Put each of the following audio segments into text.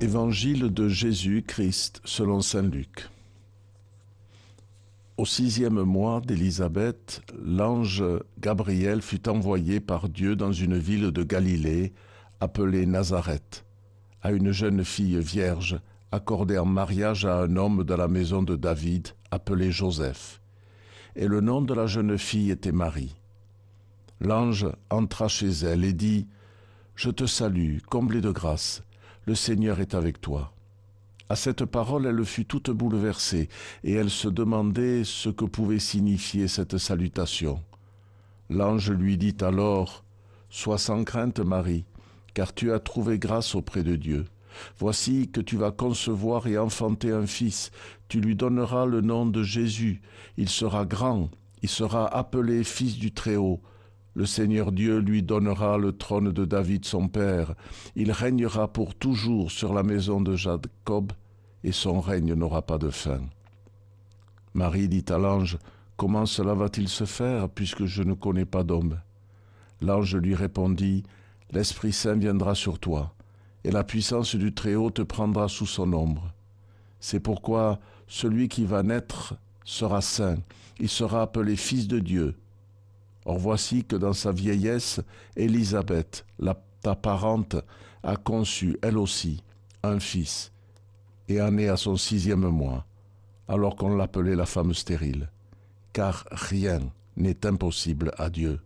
Évangile de Jésus-Christ selon Saint Luc. Au sixième mois d'Élisabeth, l'ange Gabriel fut envoyé par Dieu dans une ville de Galilée appelée Nazareth, à une jeune fille vierge accordée en mariage à un homme de la maison de David appelé Joseph. Et le nom de la jeune fille était Marie. L'ange entra chez elle et dit, Je te salue, comblée de grâce le Seigneur est avec toi. À cette parole, elle fut toute bouleversée, et elle se demandait ce que pouvait signifier cette salutation. L'ange lui dit alors, Sois sans crainte, Marie, car tu as trouvé grâce auprès de Dieu. Voici que tu vas concevoir et enfanter un fils, tu lui donneras le nom de Jésus, il sera grand, il sera appelé fils du Très-Haut. Le Seigneur Dieu lui donnera le trône de David son père. Il régnera pour toujours sur la maison de Jacob, et son règne n'aura pas de fin. Marie dit à l'ange, Comment cela va-t-il se faire, puisque je ne connais pas d'homme? L'ange lui répondit, L'Esprit Saint viendra sur toi, et la puissance du Très-Haut te prendra sous son ombre. C'est pourquoi celui qui va naître sera saint, il sera appelé Fils de Dieu. Or voici que dans sa vieillesse, Élisabeth, ta parente, a conçu, elle aussi, un fils, et en est à son sixième mois, alors qu'on l'appelait la femme stérile, car rien n'est impossible à Dieu.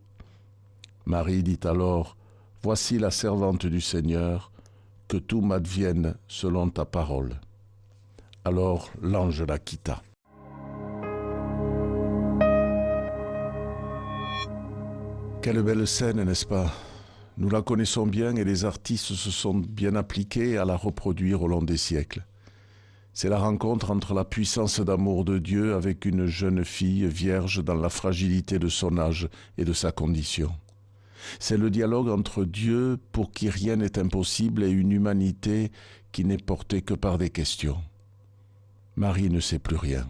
Marie dit alors, Voici la servante du Seigneur, que tout m'advienne selon ta parole. Alors l'ange la quitta. Quelle belle scène, n'est-ce pas? Nous la connaissons bien et les artistes se sont bien appliqués à la reproduire au long des siècles. C'est la rencontre entre la puissance d'amour de Dieu avec une jeune fille vierge dans la fragilité de son âge et de sa condition. C'est le dialogue entre Dieu pour qui rien n'est impossible et une humanité qui n'est portée que par des questions. Marie ne sait plus rien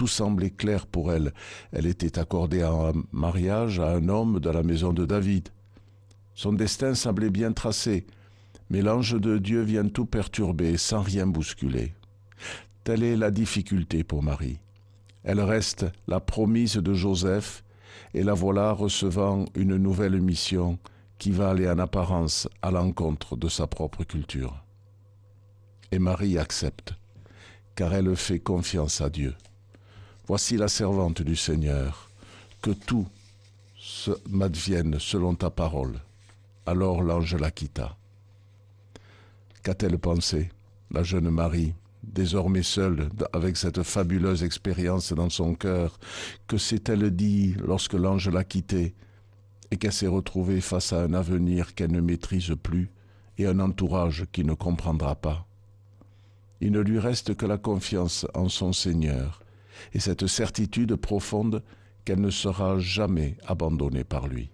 tout semblait clair pour elle. Elle était accordée un mariage à un homme de la maison de David. Son destin semblait bien tracé, mais l'ange de Dieu vient tout perturber sans rien bousculer. Telle est la difficulté pour Marie. Elle reste la promise de Joseph, et la voilà recevant une nouvelle mission qui va aller en apparence à l'encontre de sa propre culture. Et Marie accepte, car elle fait confiance à Dieu. Voici la servante du Seigneur, que tout m'advienne selon ta parole. Alors l'ange la quitta. Qu'a-t-elle pensé, la jeune Marie, désormais seule, avec cette fabuleuse expérience dans son cœur Que s'est-elle dit lorsque l'ange l'a quittée et qu'elle s'est retrouvée face à un avenir qu'elle ne maîtrise plus et un entourage qui ne comprendra pas? Il ne lui reste que la confiance en son Seigneur et cette certitude profonde qu'elle ne sera jamais abandonnée par lui.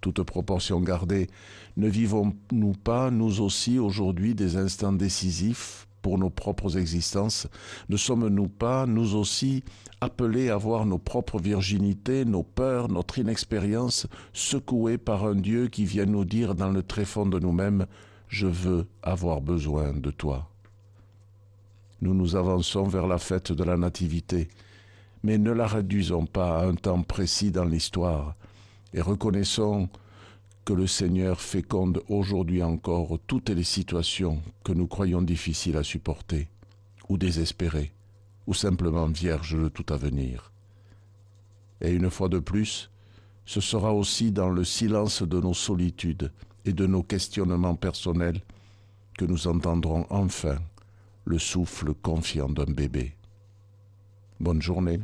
Toute proportion gardée, ne vivons-nous pas, nous aussi, aujourd'hui, des instants décisifs pour nos propres existences? Ne sommes-nous pas, nous aussi, appelés à voir nos propres virginités, nos peurs, notre inexpérience secouées par un Dieu qui vient nous dire dans le tréfonds de nous-mêmes Je veux avoir besoin de toi nous nous avançons vers la fête de la Nativité, mais ne la réduisons pas à un temps précis dans l'histoire, et reconnaissons que le Seigneur féconde aujourd'hui encore toutes les situations que nous croyons difficiles à supporter, ou désespérées, ou simplement vierges de tout avenir. Et une fois de plus, ce sera aussi dans le silence de nos solitudes et de nos questionnements personnels que nous entendrons enfin le souffle confiant d'un bébé. Bonne journée.